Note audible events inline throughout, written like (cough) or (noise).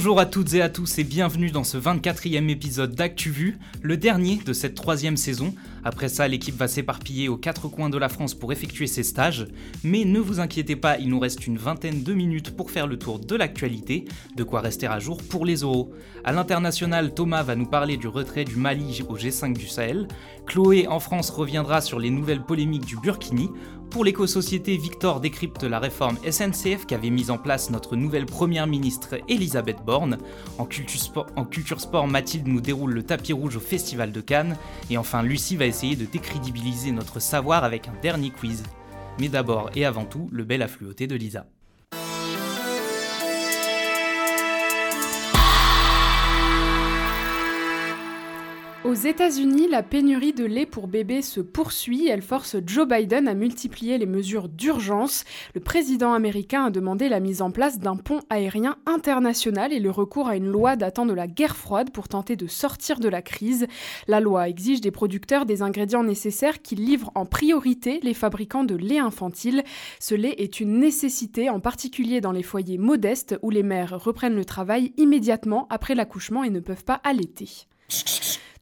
Bonjour à toutes et à tous et bienvenue dans ce 24e épisode d'ActuVu, le dernier de cette troisième saison. Après ça, l'équipe va s'éparpiller aux quatre coins de la France pour effectuer ses stages. Mais ne vous inquiétez pas, il nous reste une vingtaine de minutes pour faire le tour de l'actualité, de quoi rester à jour pour les oraux. À l'international, Thomas va nous parler du retrait du Mali au G5 du Sahel. Chloé en France reviendra sur les nouvelles polémiques du Burkini. Pour l'éco-société, Victor décrypte la réforme SNCF qu'avait mise en place notre nouvelle première ministre Elisabeth Borne. En culture, sport, Mathilde nous déroule le tapis rouge au Festival de Cannes. Et enfin, Lucie va essayer de décrédibiliser notre savoir avec un dernier quiz. Mais d'abord et avant tout, le bel affluoté de Lisa. Aux États-Unis, la pénurie de lait pour bébés se poursuit. Elle force Joe Biden à multiplier les mesures d'urgence. Le président américain a demandé la mise en place d'un pont aérien international et le recours à une loi datant de la guerre froide pour tenter de sortir de la crise. La loi exige des producteurs des ingrédients nécessaires qui livrent en priorité les fabricants de lait infantile. Ce lait est une nécessité, en particulier dans les foyers modestes où les mères reprennent le travail immédiatement après l'accouchement et ne peuvent pas allaiter.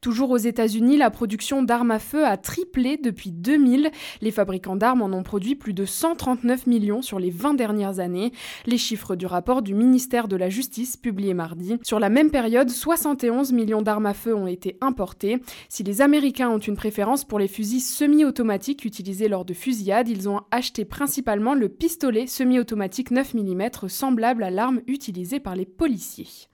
Toujours aux États-Unis, la production d'armes à feu a triplé depuis 2000. Les fabricants d'armes en ont produit plus de 139 millions sur les 20 dernières années. Les chiffres du rapport du ministère de la Justice publié mardi. Sur la même période, 71 millions d'armes à feu ont été importées. Si les Américains ont une préférence pour les fusils semi-automatiques utilisés lors de fusillades, ils ont acheté principalement le pistolet semi-automatique 9 mm semblable à l'arme utilisée par les policiers.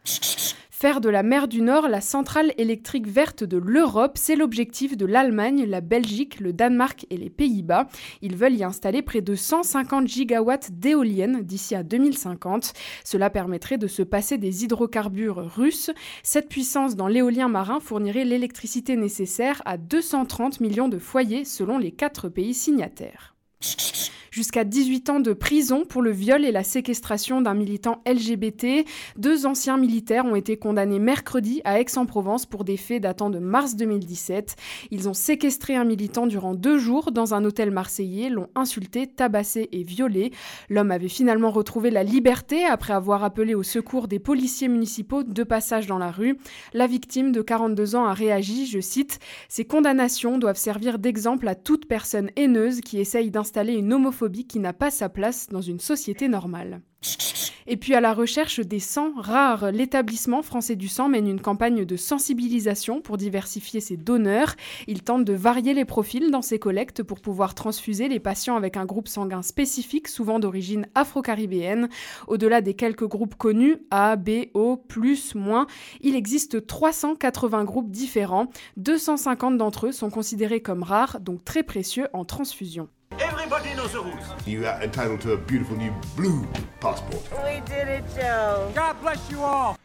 Faire de la mer du Nord la centrale électrique verte de l'Europe, c'est l'objectif de l'Allemagne, la Belgique, le Danemark et les Pays-Bas. Ils veulent y installer près de 150 gigawatts d'éoliennes d'ici à 2050. Cela permettrait de se passer des hydrocarbures russes. Cette puissance dans l'éolien marin fournirait l'électricité nécessaire à 230 millions de foyers selon les quatre pays signataires jusqu'à 18 ans de prison pour le viol et la séquestration d'un militant LGBT. Deux anciens militaires ont été condamnés mercredi à Aix-en-Provence pour des faits datant de mars 2017. Ils ont séquestré un militant durant deux jours dans un hôtel marseillais, l'ont insulté, tabassé et violé. L'homme avait finalement retrouvé la liberté après avoir appelé au secours des policiers municipaux de passage dans la rue. La victime de 42 ans a réagi, je cite, Ces condamnations doivent servir d'exemple à toute personne haineuse qui essaye d'installer une homophobie qui n'a pas sa place dans une société normale. Et puis à la recherche des sangs rares, l'établissement français du sang mène une campagne de sensibilisation pour diversifier ses donneurs. Il tente de varier les profils dans ses collectes pour pouvoir transfuser les patients avec un groupe sanguin spécifique, souvent d'origine afro-caribéenne. Au-delà des quelques groupes connus, A, B, O, plus, moins, il existe 380 groupes différents. 250 d'entre eux sont considérés comme rares, donc très précieux en transfusion. Everybody knows the rules. You are entitled to a beautiful new blue passport. We did it, Joe. God bless you all.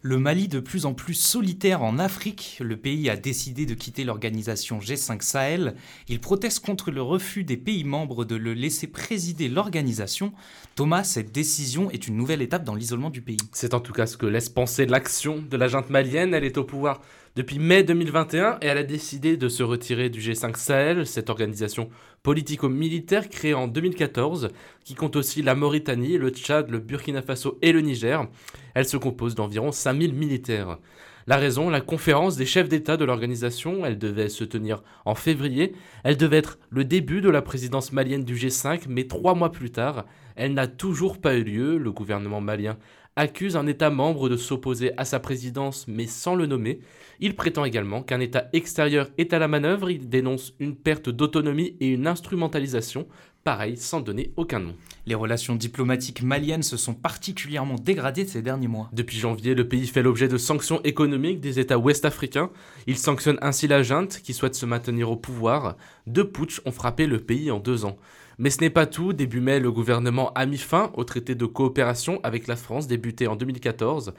Le Mali de plus en plus solitaire en Afrique, le pays a décidé de quitter l'organisation G5 Sahel. Il proteste contre le refus des pays membres de le laisser présider l'organisation. Thomas, cette décision est une nouvelle étape dans l'isolement du pays. C'est en tout cas ce que laisse penser l'action de la junte malienne. Elle est au pouvoir depuis mai 2021 et elle a décidé de se retirer du G5 Sahel, cette organisation politico-militaire créée en 2014 qui compte aussi la Mauritanie, le Tchad, le Burkina Faso et le Niger. Elle se compose d'environ 5000 militaires. La raison, la conférence des chefs d'État de l'organisation, elle devait se tenir en février, elle devait être le début de la présidence malienne du G5, mais trois mois plus tard, elle n'a toujours pas eu lieu. Le gouvernement malien accuse un État membre de s'opposer à sa présidence mais sans le nommer. Il prétend également qu'un État extérieur est à la manœuvre, il dénonce une perte d'autonomie et une instrumentalisation, pareil sans donner aucun nom. Les relations diplomatiques maliennes se sont particulièrement dégradées ces derniers mois. Depuis janvier, le pays fait l'objet de sanctions économiques des États ouest-africains. Il sanctionne ainsi la junte qui souhaite se maintenir au pouvoir. Deux putschs ont frappé le pays en deux ans. Mais ce n'est pas tout. Début mai, le gouvernement a mis fin au traité de coopération avec la France débuté en 2014.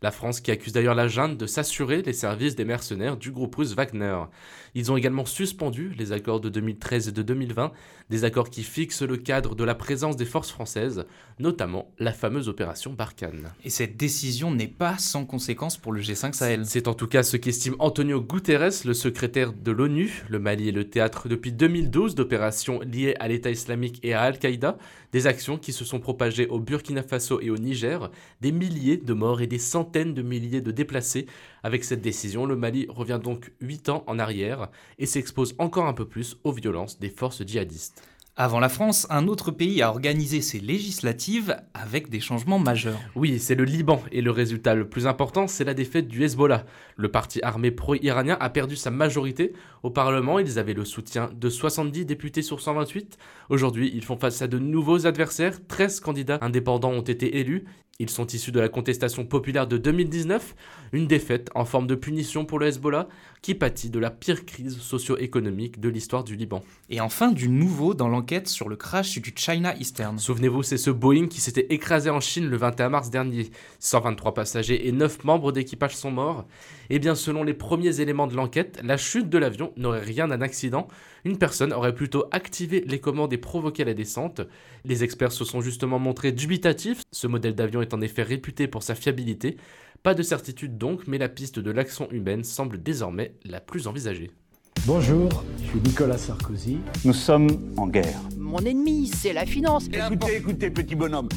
La France qui accuse d'ailleurs la junte de s'assurer les services des mercenaires du groupe russe Wagner. Ils ont également suspendu les accords de 2013 et de 2020, des accords qui fixent le cadre de la présence des forces françaises, notamment la fameuse opération Barkhane. Et cette décision n'est pas sans conséquence pour le G5 Sahel. C'est en tout cas ce qu'estime Antonio Guterres, le secrétaire de l'ONU. Le Mali est le théâtre depuis 2012 d'opérations liées à l'État islamique et à Al-Qaïda, des actions qui se sont propagées au Burkina Faso et au Niger, des milliers de morts et des centaines de milliers de déplacés. Avec cette décision, le Mali revient donc 8 ans en arrière et s'expose encore un peu plus aux violences des forces djihadistes. Avant la France, un autre pays a organisé ses législatives avec des changements majeurs. Oui, c'est le Liban, et le résultat le plus important, c'est la défaite du Hezbollah. Le parti armé pro-iranien a perdu sa majorité. Au Parlement, ils avaient le soutien de 70 députés sur 128. Aujourd'hui, ils font face à de nouveaux adversaires. 13 candidats indépendants ont été élus. Ils sont issus de la contestation populaire de 2019, une défaite en forme de punition pour le Hezbollah qui pâtit de la pire crise socio-économique de l'histoire du Liban. Et enfin, du nouveau dans l'enquête sur le crash du China Eastern. Souvenez-vous, c'est ce Boeing qui s'était écrasé en Chine le 21 mars dernier. 123 passagers et 9 membres d'équipage sont morts. Et eh bien, selon les premiers éléments de l'enquête, la chute de l'avion n'aurait rien d'un accident. Une personne aurait plutôt activé les commandes et provoqué la descente. Les experts se sont justement montrés dubitatifs. Ce modèle d'avion est en effet réputé pour sa fiabilité. Pas de certitude donc, mais la piste de l'action humaine semble désormais la plus envisagée. Bonjour, je suis Nicolas Sarkozy. Nous sommes en guerre. Mon ennemi, c'est la finance. Écoutez, écoutez, petit bonhomme.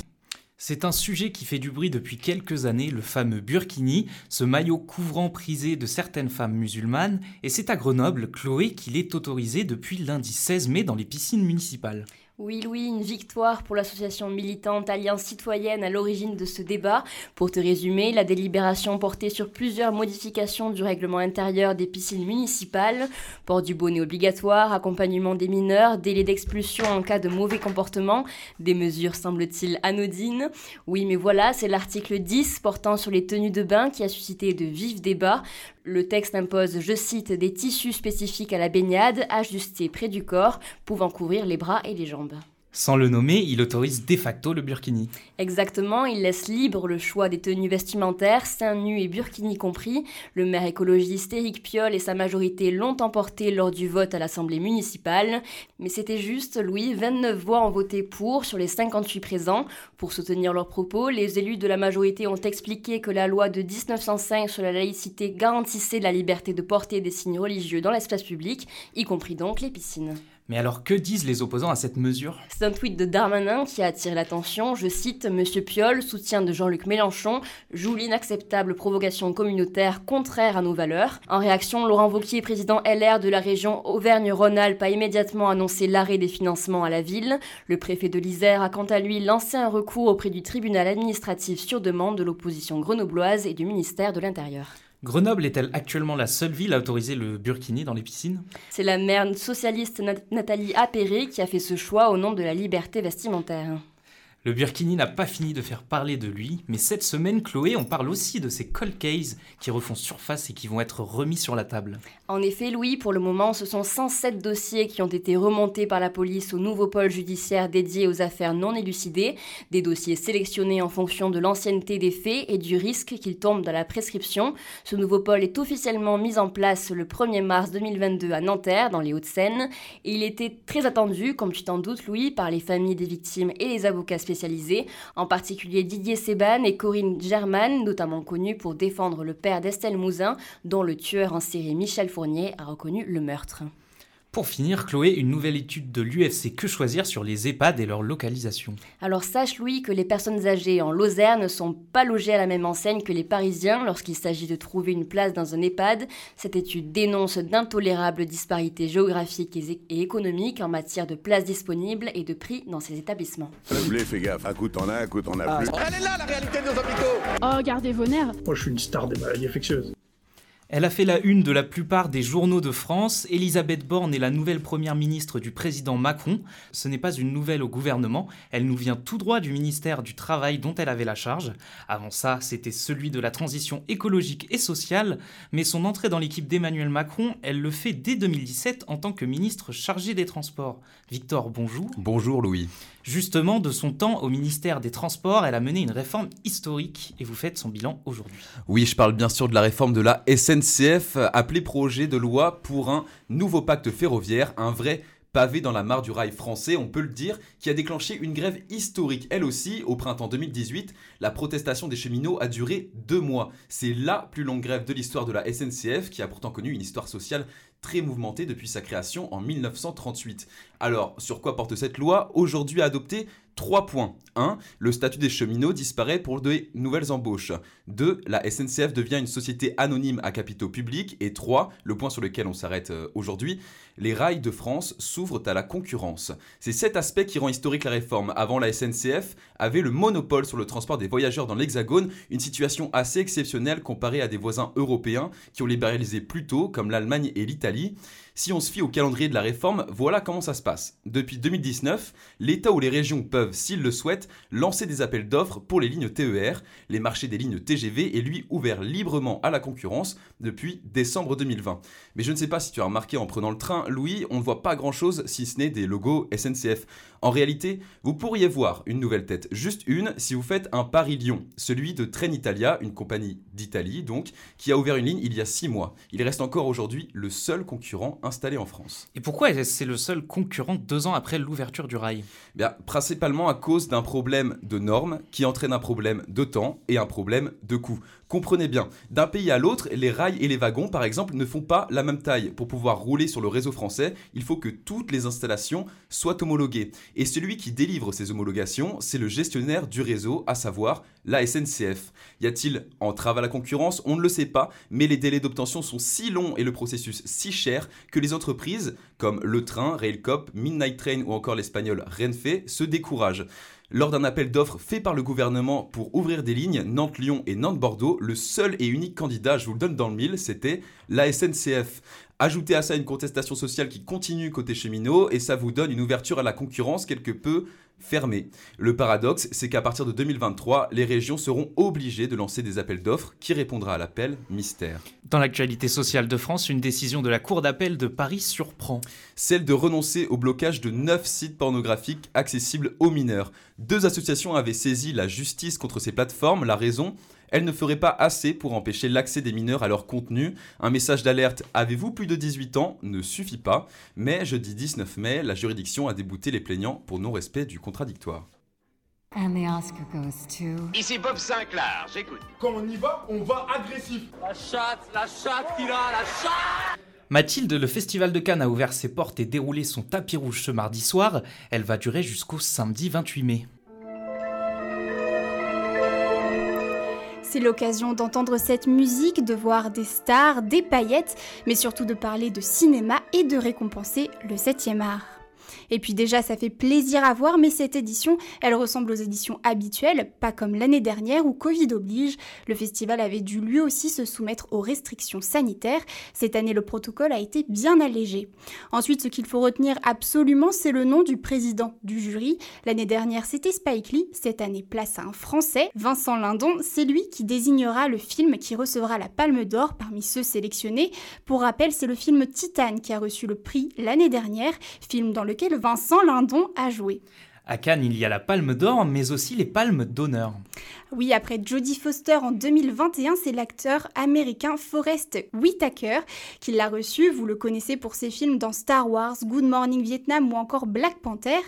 C'est un sujet qui fait du bruit depuis quelques années, le fameux burkini, ce maillot couvrant prisé de certaines femmes musulmanes, et c'est à Grenoble, Chloé, qu'il est autorisé depuis lundi 16 mai dans les piscines municipales. Oui, Louis, une victoire pour l'association militante Alliance citoyenne à l'origine de ce débat. Pour te résumer, la délibération portait sur plusieurs modifications du règlement intérieur des piscines municipales, port du bonnet obligatoire, accompagnement des mineurs, délai d'expulsion en cas de mauvais comportement, des mesures semble-t-il anodines. Oui, mais voilà, c'est l'article 10 portant sur les tenues de bain qui a suscité de vifs débats. Le texte impose, je cite, des tissus spécifiques à la baignade, ajustés près du corps, pouvant couvrir les bras et les jambes. Sans le nommer, il autorise de facto le burkini. Exactement, il laisse libre le choix des tenues vestimentaires, seins nus et burkini compris. Le maire écologiste Éric Piolle et sa majorité l'ont emporté lors du vote à l'Assemblée municipale. Mais c'était juste, Louis, 29 voix ont voté pour sur les 58 présents. Pour soutenir leurs propos, les élus de la majorité ont expliqué que la loi de 1905 sur la laïcité garantissait la liberté de porter des signes religieux dans l'espace public, y compris donc les piscines. Mais alors que disent les opposants à cette mesure? C'est un tweet de Darmanin qui a attiré l'attention. Je cite Monsieur Piolle, soutien de Jean-Luc Mélenchon, joue l'inacceptable provocation communautaire contraire à nos valeurs. En réaction, Laurent Vauquier, président LR de la région Auvergne-Rhône-Alpes, a immédiatement annoncé l'arrêt des financements à la ville. Le préfet de l'Isère a quant à lui lancé un recours auprès du tribunal administratif sur demande de l'opposition grenobloise et du ministère de l'Intérieur. Grenoble est-elle actuellement la seule ville à autoriser le burkini dans les piscines? C'est la maire socialiste Nathalie Appéré qui a fait ce choix au nom de la liberté vestimentaire. Le Burkini n'a pas fini de faire parler de lui, mais cette semaine, Chloé, on parle aussi de ces cold cases qui refont surface et qui vont être remis sur la table. En effet, Louis, pour le moment, ce sont 107 dossiers qui ont été remontés par la police au nouveau pôle judiciaire dédié aux affaires non élucidées, des dossiers sélectionnés en fonction de l'ancienneté des faits et du risque qu'ils tombent dans la prescription. Ce nouveau pôle est officiellement mis en place le 1er mars 2022 à Nanterre, dans les Hauts-de-Seine, et il était très attendu, comme tu t'en doutes, Louis, par les familles des victimes et les avocats spécialisés en particulier Didier Seban et Corinne German, notamment connus pour défendre le père d'Estelle Mouzin, dont le tueur en série Michel Fournier a reconnu le meurtre. Pour finir, Chloé, une nouvelle étude de l'UFC Que choisir sur les EHPAD et leur localisation. Alors sache Louis que les personnes âgées en Lozère ne sont pas logées à la même enseigne que les Parisiens lorsqu'il s'agit de trouver une place dans un EHPAD. Cette étude dénonce d'intolérables disparités géographiques et économiques en matière de places disponibles et de prix dans ces établissements. fais gaffe, un coup t'en as, un coup t'en as ah. plus. Elle est là la réalité de nos hôpitaux Oh, gardez vos nerfs Moi je suis une star des maladies infectieuses. Elle a fait la une de la plupart des journaux de France. Elisabeth Borne est la nouvelle première ministre du président Macron. Ce n'est pas une nouvelle au gouvernement, elle nous vient tout droit du ministère du Travail dont elle avait la charge. Avant ça, c'était celui de la transition écologique et sociale, mais son entrée dans l'équipe d'Emmanuel Macron, elle le fait dès 2017 en tant que ministre chargé des Transports. Victor, bonjour. Bonjour Louis. Justement, de son temps au ministère des Transports, elle a mené une réforme historique et vous faites son bilan aujourd'hui. Oui, je parle bien sûr de la réforme de la SNCF, appelée projet de loi pour un nouveau pacte ferroviaire, un vrai pavé dans la mare du rail français, on peut le dire, qui a déclenché une grève historique. Elle aussi, au printemps 2018, la protestation des cheminots a duré deux mois. C'est la plus longue grève de l'histoire de la SNCF, qui a pourtant connu une histoire sociale très mouvementée depuis sa création en 1938. Alors, sur quoi porte cette loi? Aujourd'hui adoptée 3 points. 1. Le statut des cheminots disparaît pour de nouvelles embauches. 2. La SNCF devient une société anonyme à capitaux publics. Et 3. Le point sur lequel on s'arrête euh, aujourd'hui. Les rails de France s'ouvrent à la concurrence. C'est cet aspect qui rend historique la réforme. Avant, la SNCF avait le monopole sur le transport des voyageurs dans l'Hexagone, une situation assez exceptionnelle comparée à des voisins européens qui ont libéralisé plus tôt, comme l'Allemagne et l'Italie. Si on se fie au calendrier de la réforme, voilà comment ça se passe. Depuis 2019, l'État ou les régions peuvent, s'ils le souhaitent, lancer des appels d'offres pour les lignes TER. Les marchés des lignes TGV est lui ouvert librement à la concurrence depuis décembre 2020. Mais je ne sais pas si tu as remarqué en prenant le train, Louis, on ne voit pas grand-chose si ce n'est des logos SNCF. En réalité, vous pourriez voir une nouvelle tête, juste une, si vous faites un Paris-Lyon, celui de Trenitalia, une compagnie d'Italie donc, qui a ouvert une ligne il y a six mois. Il reste encore aujourd'hui le seul concurrent installé en France. Et pourquoi c'est le seul concurrent deux ans après l'ouverture du rail? Bien, Principalement à cause d'un problème de normes qui entraîne un problème de temps et un problème de coût. Comprenez bien, d'un pays à l'autre, les rails et les wagons, par exemple, ne font pas la même taille. Pour pouvoir rouler sur le réseau français, il faut que toutes les installations soient homologuées. Et celui qui délivre ces homologations, c'est le gestionnaire du réseau, à savoir la SNCF. Y a-t-il entrave à la concurrence? On ne le sait pas, mais les délais d'obtention sont si longs et le processus si cher que les entreprises, comme Le Train, Railcop, Midnight Train ou encore l'espagnol Renfe, se découragent. Lors d'un appel d'offres fait par le gouvernement pour ouvrir des lignes Nantes-Lyon et Nantes-Bordeaux, le seul et unique candidat, je vous le donne dans le mille, c'était la SNCF. Ajoutez à ça une contestation sociale qui continue côté cheminots et ça vous donne une ouverture à la concurrence quelque peu fermée. Le paradoxe, c'est qu'à partir de 2023, les régions seront obligées de lancer des appels d'offres qui répondra à l'appel? Mystère. Dans l'actualité sociale de France, une décision de la Cour d'appel de Paris surprend. Celle de renoncer au blocage de 9 sites pornographiques accessibles aux mineurs. Deux associations avaient saisi la justice contre ces plateformes. La raison? Elle ne ferait pas assez pour empêcher l'accès des mineurs à leur contenu. Un message d'alerte Avez-vous plus de 18 ans? Ne suffit pas. Mais jeudi 19 mai, la juridiction a débouté les plaignants pour non-respect du contradictoire. Ici Bob Sinclair, j'écoute. Quand on y va, on va agressif. La chatte, la chatte qu'il a, la chatte Mathilde, le Festival de Cannes a ouvert ses portes et déroulé son tapis rouge ce mardi soir. Elle va durer jusqu'au samedi 28 mai. C'est l'occasion d'entendre cette musique, de voir des stars, des paillettes, mais surtout de parler de cinéma et de récompenser le 7e art. Et puis déjà, ça fait plaisir à voir, mais cette édition, elle ressemble aux éditions habituelles, pas comme l'année dernière où Covid oblige. Le festival avait dû lui aussi se soumettre aux restrictions sanitaires. Cette année, le protocole a été bien allégé. Ensuite, ce qu'il faut retenir absolument, c'est le nom du président du jury. L'année dernière, c'était Spike Lee. Cette année, place à un Français, Vincent Lindon. C'est lui qui désignera le film qui recevra la Palme d'Or parmi ceux sélectionnés. Pour rappel, c'est le film Titane qui a reçu le prix l'année dernière, film dans lequel Vincent Lindon a joué. À Cannes, il y a la Palme d'Or, mais aussi les Palmes d'Honneur. Oui, après Jodie Foster en 2021, c'est l'acteur américain Forrest Whitaker qui l'a reçu. Vous le connaissez pour ses films dans Star Wars, Good Morning Vietnam ou encore Black Panther.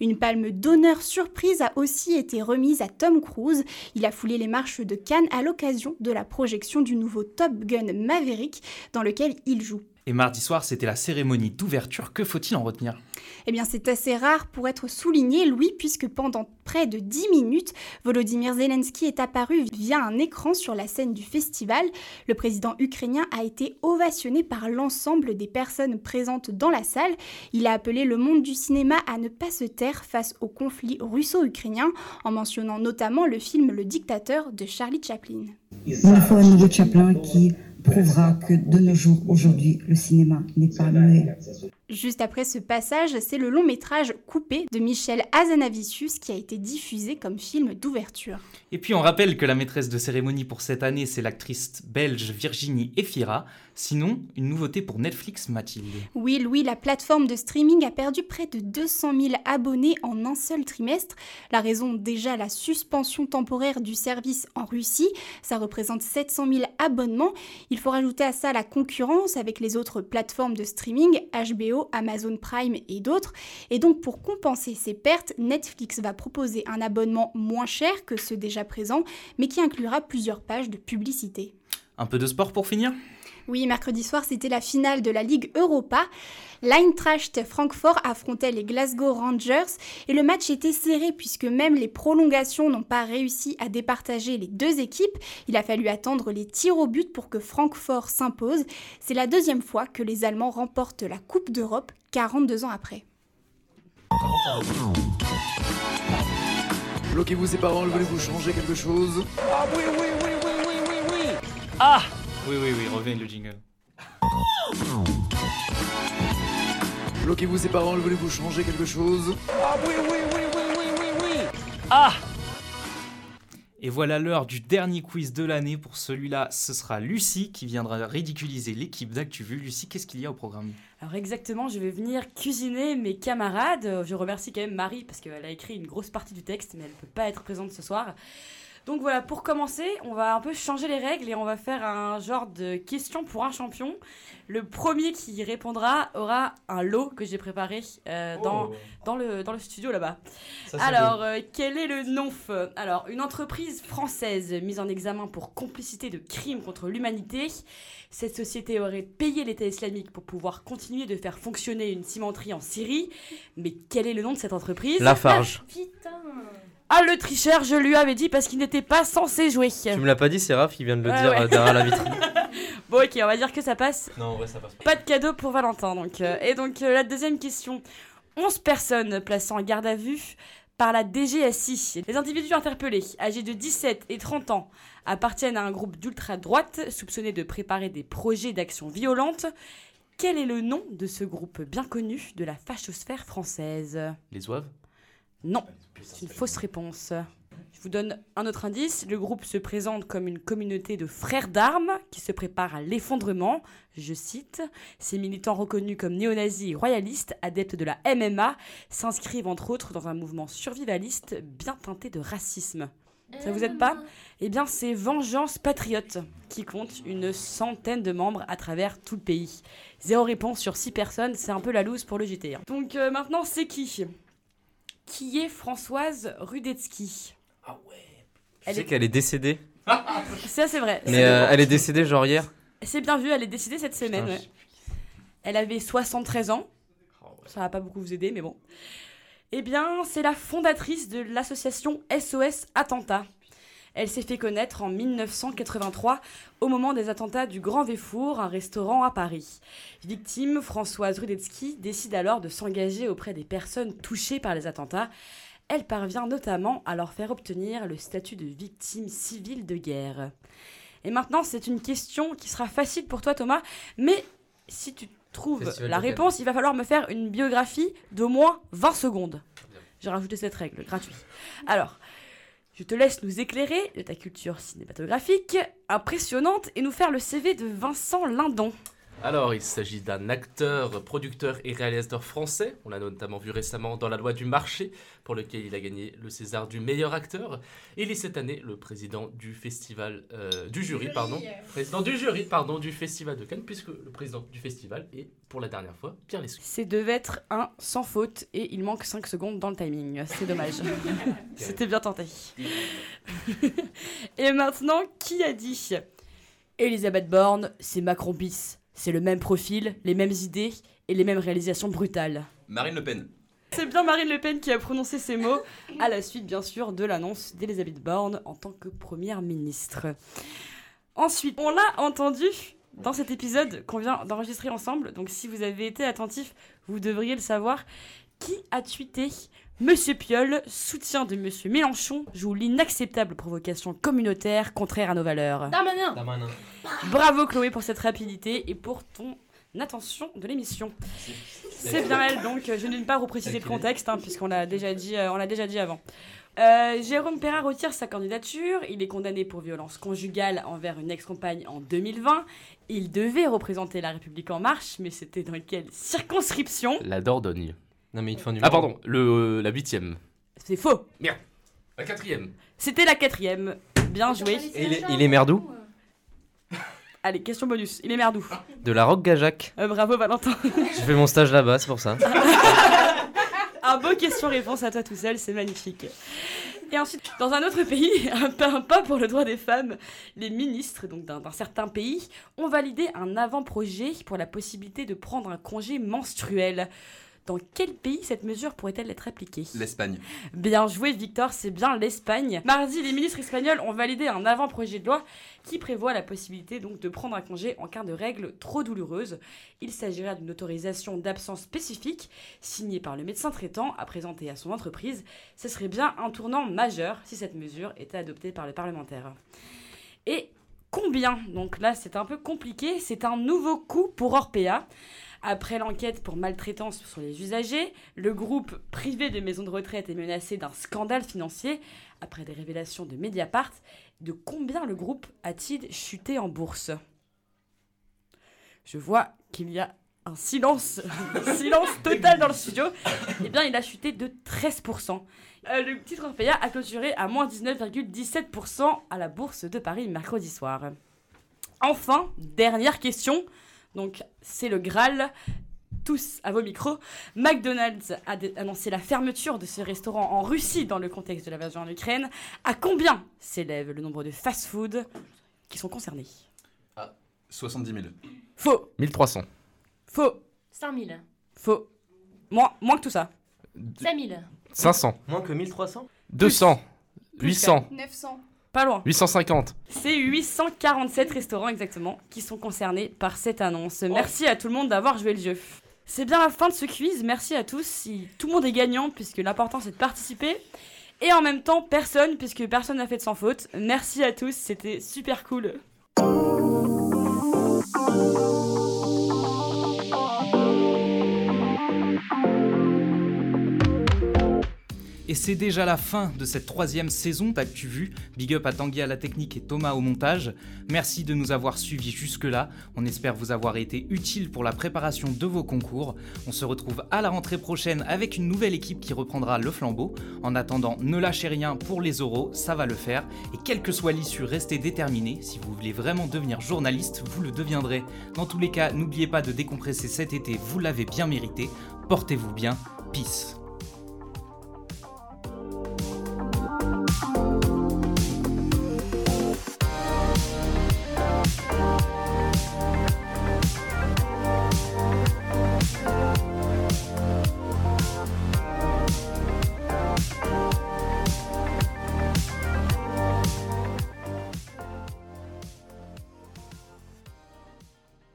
Une palme d'honneur surprise a aussi été remise à Tom Cruise. Il a foulé les marches de Cannes à l'occasion de la projection du nouveau Top Gun Maverick dans lequel il joue. Et mardi soir, c'était la cérémonie d'ouverture. Que faut-il en retenir? Eh bien, c'est assez rare pour être souligné, Louis, puisque pendant près de 10 minutes, Volodymyr Zelensky est apparu via un écran sur la scène du festival. Le président ukrainien a été ovationné par l'ensemble des personnes présentes dans la salle. Il a appelé le monde du cinéma à ne pas se taire face au conflit russo-ukrainien, en mentionnant notamment le film Le dictateur de Charlie Chaplin. Il faut un nouveau Chaplin qui prouvera que de nos jours, aujourd'hui, le cinéma n'est pas muet. Juste après ce passage, c'est le long métrage Coupé de Michel Azanavicius qui a été diffusé comme film d'ouverture. Et puis on rappelle que la maîtresse de cérémonie pour cette année, c'est l'actrice belge Virginie Efira. Sinon, une nouveauté pour Netflix, Mathilde. Oui, Louis, la plateforme de streaming a perdu près de 200 000 abonnés en un seul trimestre. La raison, déjà la suspension temporaire du service en Russie. Ça représente 700 000 abonnements. Il faut rajouter à ça la concurrence avec les autres plateformes de streaming, HBO, Amazon Prime et d'autres. Et donc pour compenser ces pertes, Netflix va proposer un abonnement moins cher que ceux déjà présents, mais qui inclura plusieurs pages de publicité. Un peu de sport pour finir? Oui, mercredi soir, c'était la finale de la Ligue Europa. L'Eintracht Francfort affrontait les Glasgow Rangers et le match était serré puisque même les prolongations n'ont pas réussi à départager les deux équipes. Il a fallu attendre les tirs au but pour que Francfort s'impose. C'est la deuxième fois que les Allemands remportent la Coupe d'Europe 42 ans après. Bloquez-vous ces paroles, voulez-vous changer quelque chose? Ah oui, oui, oui, oui, oui, oui, oui Ah Oui, oui, oui, reviens le jingle. Bloquez-vous ces paroles, voulez-vous changer quelque chose? Ah oui, oui, oui, oui, oui, oui, oui Ah et voilà l'heure du dernier quiz de l'année. Pour celui-là, ce sera Lucie qui viendra ridiculiser l'équipe d'ActuVu. Lucie, qu'est-ce qu'il y a au programme? Alors exactement, je vais venir cuisiner mes camarades. Je remercie quand même Marie parce qu'elle a écrit une grosse partie du texte, mais elle ne peut pas être présente ce soir. Donc voilà, pour commencer, on va un peu changer les règles et on va faire un genre de question pour un champion. Le premier qui répondra aura un lot que j'ai préparé euh, dans, Oh. dans, le, dans le studio là-bas. Alors, euh, quel est le NONF Alors, une entreprise française mise en examen pour complicité de crimes contre l'humanité. Cette société aurait payé l'État islamique pour pouvoir continuer de faire fonctionner une cimenterie en Syrie. Mais quel est le nom de cette entreprise? Lafarge. Putain Ah, le tricheur, je lui avais dit parce qu'il n'était pas censé jouer. Tu me l'as pas dit, c'est Raph qui vient de le dire ouais. euh, derrière la vitrine. (laughs) bon, ok, on va dire que ça passe. Non, en vrai, ça passe pas. Pas de cadeau pour Valentin. Donc, euh, et donc, euh, la deuxième question. 11 personnes placées en garde à vue par la DGSI. Les individus interpellés, âgés de 17 et 30 ans, appartiennent à un groupe d'ultra-droite soupçonné de préparer des projets d'action violente. Quel est le nom de ce groupe bien connu de la fachosphère française? Les oeuvres Non, c'est une fausse réponse. Je vous donne un autre indice. Le groupe se présente comme une communauté de frères d'armes qui se prépare à l'effondrement. Je cite Ces militants reconnus comme néo-nazis et royalistes, adeptes de la MMA, s'inscrivent entre autres dans un mouvement survivaliste bien teinté de racisme. Ça vous aide pas? Eh bien, c'est Vengeance Patriote qui compte une centaine de membres à travers tout le pays. Zéro réponse sur six personnes, c'est un peu la loose pour le JT. hein. Donc euh, maintenant, c'est qui? Qui est Françoise Rudetsky? Ah Tu sais qu'elle est décédée? (laughs) Ça, c'est vrai. Mais euh, elle est décédée genre hier? C'est bien vu, elle est décédée cette semaine. Putain, ouais. Elle avait 73 ans. Ça va pas beaucoup vous aider, mais bon. Eh bien, c'est la fondatrice de l'association SOS Attentat. Elle s'est fait connaître en 1983 au moment des attentats du Grand Véfour, un restaurant à Paris. Victime, Françoise Rudetsky décide alors de s'engager auprès des personnes touchées par les attentats. Elle parvient notamment à leur faire obtenir le statut de victime civile de guerre. Et maintenant, c'est une question qui sera facile pour toi, Thomas, mais si tu trouves Festival la réponse, il va falloir me faire une biographie d'au moins 20 secondes. J'ai rajouté cette règle, gratuit. Alors, je te laisse nous éclairer de ta culture cinématographique impressionnante et nous faire le CV de Vincent Lindon. Alors, il s'agit d'un acteur, producteur et réalisateur français. On l'a notamment vu récemment dans La loi du marché, pour lequel il a gagné le César du meilleur acteur. Il est cette année le président du festival, euh, du jury, pardon, président du jury, pardon, du festival de Cannes, puisque le président du festival est, pour la dernière fois, Pierre Lescure. C'est devait être un sans faute et il manque 5 secondes dans le timing. C'est dommage. (laughs) C'était bien tenté. (laughs) et maintenant, qui a dit? Elisabeth Borne, c'est Macron bis. C'est le même profil, les mêmes idées et les mêmes réalisations brutales. Marine Le Pen. C'est bien Marine Le Pen qui a prononcé ces mots, (laughs) à la suite bien sûr de l'annonce d'Elisabeth Borne en tant que première ministre. Ensuite, on l'a entendu dans cet épisode qu'on vient d'enregistrer ensemble, donc si vous avez été attentif, vous devriez le savoir. Qui a tweeté Monsieur Piolle, soutien de Monsieur Mélenchon, joue l'inacceptable provocation communautaire contraire à nos valeurs. Darmanin Bravo Chloé pour cette rapidité et pour ton attention de l'émission. C'est bien elle, donc je ne vais pas repréciser le contexte, hein, puisqu'on l'a déjà, dit, euh, on l'a déjà dit avant. Euh, Jérôme Perra retire sa candidature. Il est condamné pour violence conjugale envers une ex-compagne en 2020. Il devait représenter la République en marche, mais c'était dans quelle circonscription? La Dordogne. Non, mais il te faut un Ah, pardon, le, la huitième. C'est faux. Merde. La quatrième. C'était la quatrième. Bien joué. Et il est, il est maire d'où Allez, question bonus. Il est maire d'où De la Roque-Gajac. Euh, Bravo Valentin. J'ai fait mon stage là-bas, c'est pour ça. (laughs) Un beau question-réponse à toi tout seul, c'est magnifique. Et ensuite, dans un autre pays, (laughs) un pas, un pas pour le droit des femmes, les ministres donc d'un certain pays ont validé un avant-projet pour la possibilité de prendre un congé menstruel. Dans quel pays cette mesure pourrait-elle être appliquée? L'Espagne. Bien joué Victor, c'est bien l'Espagne. Mardi, les ministres espagnols ont validé un avant-projet de loi qui prévoit la possibilité donc de prendre un congé en cas de règles trop douloureuses. Il s'agira d'une autorisation d'absence spécifique signée par le médecin traitant à présenter à son entreprise. Ce serait bien un tournant majeur si cette mesure était adoptée par les parlementaires. Et combien? Donc là, c'est un peu compliqué. C'est un nouveau coût pour Orpea. Après l'enquête pour maltraitance sur les usagers, le groupe privé de maisons de retraite est menacé d'un scandale financier après des révélations de Mediapart. De combien le groupe a-t-il chuté en bourse? Je vois qu'il y a un silence, (laughs) silence total dans le studio. Eh bien, il a chuté de 13%. Euh, le titre Orpea a clôturé à moins 19,17% à la bourse de Paris mercredi soir. Enfin, dernière question. Donc, c'est le Graal. Tous à vos micros. McDonald's a annoncé la fermeture de ce restaurant en Russie dans le contexte de l'invasion en Ukraine. À combien s'élève le nombre de fast-food qui sont concernés? 70 000. Faux, 1300. faux, 5000. faux. Moins, moins que tout ça. 5000. 500. Moins que 1300 200. Plus 800. 900. Pas loin. 850. C'est 847 restaurants exactement qui sont concernés par cette annonce. Merci à tout le monde d'avoir joué le jeu. C'est bien la fin de ce quiz. Merci à tous. Si tout le monde est gagnant puisque l'important c'est de participer. Et en même temps, personne puisque personne n'a fait de sans faute. Merci à tous. C'était super cool. C'est déjà la fin de cette troisième saison d'ActuVu. Big up à Tanguy à la technique et Thomas au montage. Merci de nous avoir suivis jusque-là. On espère vous avoir été utile pour la préparation de vos concours. On se retrouve à la rentrée prochaine avec une nouvelle équipe qui reprendra le flambeau. En attendant, ne lâchez rien pour les oraux, ça va le faire. Et quelle que soit l'issue, restez déterminés. Si vous voulez vraiment devenir journaliste, vous le deviendrez. Dans tous les cas, n'oubliez pas de décompresser cet été, vous l'avez bien mérité. Portez-vous bien. Peace.